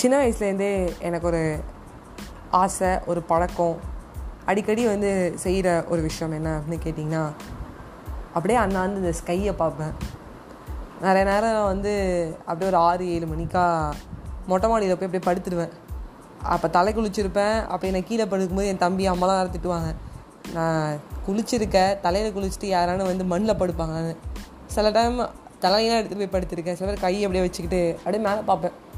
சின்ன வயசுலேருந்தே எனக்கு ஒரு ஆசை ஒரு பழக்கம் அடிக்கடி வந்து செய்கிற ஒரு விஷயம் என்ன அப்படின்னு கேட்டிங்கன்னா அப்படியே அண்ணாந்து இந்த ஸ்கையை பார்ப்பேன். நிறைய நேரம் வந்து அப்படியே ஒரு ஆறு ஏழு மணிக்கா மொட்டை மாடியில் போய் அப்படியே படுத்துடுவேன் அப்போ தலை குளிச்சிருப்பேன். அப்போ என்னை கீழே படுக்கும்போது என் தம்பி அம்மாலாம் வேறு திட்டுவாங்க. நான் குளிச்சிருக்க தலையில் குளிச்சுட்டு யாரானு வந்து மண்ணில் படுப்பாங்கன்னு சில டைம் தலையெல்லாம் எடுத்துகிட்டு போய் படுத்திருக்கேன். சில பேர் கையை அப்படியே வச்சுக்கிட்டு அப்படியே மேலே பார்ப்பேன்.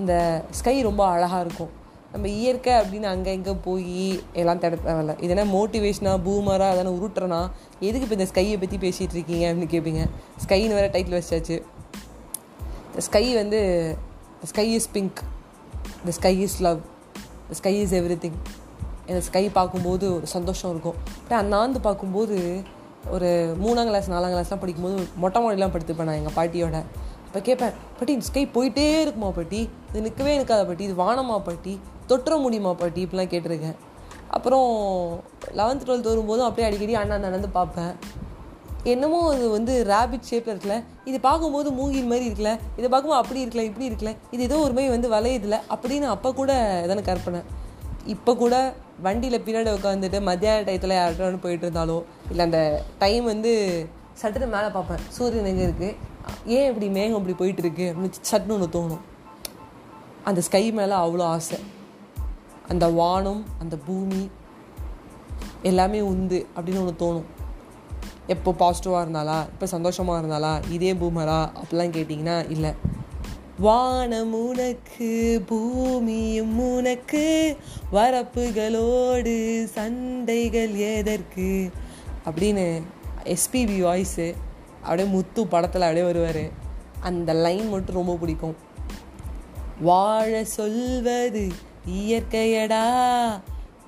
இந்த ஸ்கை ரொம்ப அழகாக இருக்கும். நம்ம இயற்கை அப்படின்னு அங்கே இங்கே போய் எல்லாம் தேட தேவையில்ல. இது என்ன மோட்டிவேஷனாக பூமராக அதெல்லாம் உருட்டுறனா? எதுக்கு இப்போ இந்த ஸ்கையை பற்றி பேசிகிட்டு இருக்கீங்க அப்படின்னு கேட்பீங்க ஸ்கைன்னு வேறு டைட்டில் வச்சாச்சு. த ஸ்கை வந்து the sky is pink the sky is love the sky is everything இந்த ஸ்கை பார்க்கும்போது ஒரு சந்தோஷம் இருக்கும். அப்படியே அண்ணாந்து பார்க்கும்போது ஒரு மூணாம் கிளாஸ் நாலாம் கிளாஸ்லாம் படிக்கும்போது மொட்டை மாடிலாம் படுத்துப்பேன் நான் எங்கள் பாட்டியோட. இப்போ கேட்பேன் பாட்டி இந்த ஸ்கை போயிட்டே இருக்குமா பாட்டி? இது நிற்கவே நிற்காத பாட்டி இது வானமா பாட்டி? தொற்ற முடியுமா பாட்டி? இப்படிலாம் கேட்டிருக்கேன். அப்புறம் லெவன்த் டுவெல்த் வரும்போதும் அப்படியே அடிக்கடி அண்ணா நடந்து பார்ப்பேன். என்னமோ அது வந்து ரேபிட் ஷேப்பில் இருக்குல்ல இது பார்க்கும்போது மூங்கில் மாதிரி இருக்கல இதை பார்க்கும்போது அப்படி இருக்கல இப்படி இருக்கல இது ஏதோ ஒரு மாதிரி வந்து வளையதில்ல அப்படின்னு அப்போ கூட எதனா கற்பனை. இப்போ கூட வண்டியில் பின்னாடி உட்காந்துட்டு மத்தியான டயத்தில் யார்கிட்ட போயிட்டு இருந்தாலோ இல்லை அந்த டைம் வந்து சட்டுன்னு மேலே பார்ப்பேன். சூரியன் எங்கே இருக்குது ஏன் இப்படி மேகம் இப்படி போயிட்டு இருக்கு அப்படின்னு சட்னு ஒன்று தோணும். அந்த ஸ்கை மேலே அவ்வளோ ஆசை. அந்த வானம் அந்த பூமி எல்லாமே உந்து அப்படின்னு ஒன்று தோணும். எப்போ பாசிட்டிவாக இருந்தாலா இப்போ சந்தோஷமாக இருந்தாலா இதே பூமரா? அப்படிலாம் கேட்டிங்கன்னா இல்லை. வானம் உனக்கு பூமியும் உனக்கு வரப்புகளோடு சண்டைகள் எதற்கு? அப்படின்னு எஸ்பிபி வாய்ஸு அப்படியே முத்து படத்தில் அப்படியே வருவார். அந்த லைன் மட்டும் ரொம்ப பிடிக்கும். வாழ சொல்வது இயற்கையடா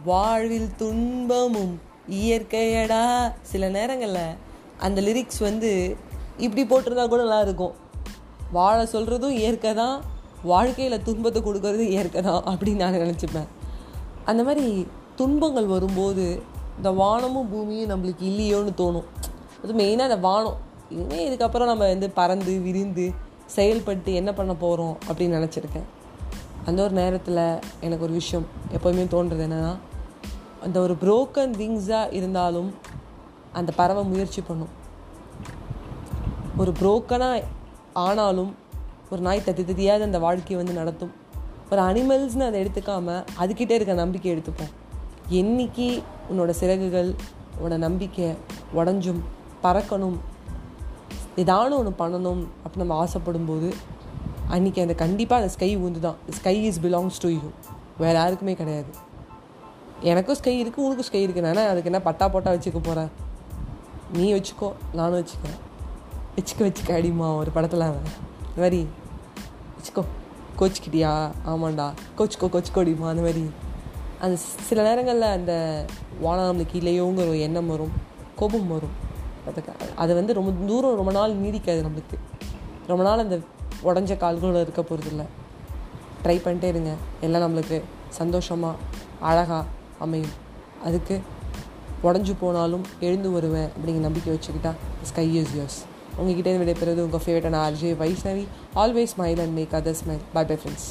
வாழ்வில் துன்பமும் இயற்கையடா சில நேரங்களில் அந்த லிரிக்ஸ் வந்து இப்படி போட்டிருந்தா கூட நல்லா இருக்கும். வாழ சொல்கிறதும் இயற்கை தான் வாழ்க்கையில் துன்பத்தை கொடுக்கறதும் இயற்கை தான் அப்படின்னு நான் நினச்சிப்பேன். அந்த மாதிரி துன்பங்கள் வரும்போது இந்த வானமும் பூமியும் நம்மளுக்கு இல்லையோன்னு தோணும். அது மெயினாக அந்த வானம். இனிமே இதுக்கப்புறம் நம்ம வந்து பறந்து விரிந்து செயல்பட்டு என்ன பண்ண போகிறோம் அப்படின்னு நினச்சிருக்கேன். அந்த ஒரு நேரத்தில் எனக்கு ஒரு விஷயம் எப்போவுமே தோன்றது என்னென்னா அந்த ஒரு புரோக்கன் விங்ஸாக இருந்தாலும் அந்த பறவை முயற்சி பண்ணும். ஒரு புரோக்கனாக ஆனாலும் ஒரு நாய் தத்தி தத்தியாவது அந்த வாழ்க்கையை வந்து நடத்தும். ஒரு அனிமல்ஸ்னு அதை எடுத்துக்காமல் அதுக்கிட்டே இருக்க நம்பிக்கை எடுத்துப்போம். என்னைக்கு உன்னோட சிறகுகள் உன்னோட நம்பிக்கை உடஞ்சும் பறக்கணும் ஏதானும் ஒன்று பண்ணணும் அப்படின்னு நம்ம ஆசைப்படும் போது அன்றைக்கி அந்த கண்டிப்பாக அந்த ஸ்கை உந்து தான் sky is belongs to you வேறு யாருக்குமே கிடையாது. எனக்கும் ஸ்கை இருக்குது உனக்கும் ஸ்கை இருக்குது நானே அதுக்கு என்ன பட்டா போட்டா வச்சுக்க போகிறேன் நீ வச்சுக்கோ நானும் வச்சுக்கிறேன். வச்சுக்க வச்சுக்க அடிமா ஒரு படத்தில் இந்த மாதிரி வச்சுக்கோ. கோச்சிக்கிட்டியா? ஆமாண்டா. கோச்சிக்கோ கோச்சிக்கோடிமா அந்த மாதிரி. அந்த சில நேரங்களில் அந்த வானம் நம்மளுக்கு இல்லையோங்கிற ஒரு எண்ணம் வரும் கோபம் வரும். அதுக்கு அது வந்து ரொம்ப தூரம் ரொம்ப நாள் நீடிக்காது நம்மளுக்கு. ரொம்ப நாள் அந்த உடஞ்ச கால்களில் இருக்க போகிறதில்ல ட்ரை பண்ணிட்டே இருங்க. எல்லாம் நம்மளுக்கு சந்தோஷமாக அழகாக அமையும். அதுக்கு உடஞ்சு போனாலும் எழுந்து வருவேன் அப்படிங்கிற நம்பிக்கை வச்சுக்கிட்டா ஸ்கை இஸ் யோர்ஸ் உங்ககிட்ட விடைபெறுவது உங்கள் ஃபேவரட்டான RJ Vaishnavi always smile and make other smile bye bye friends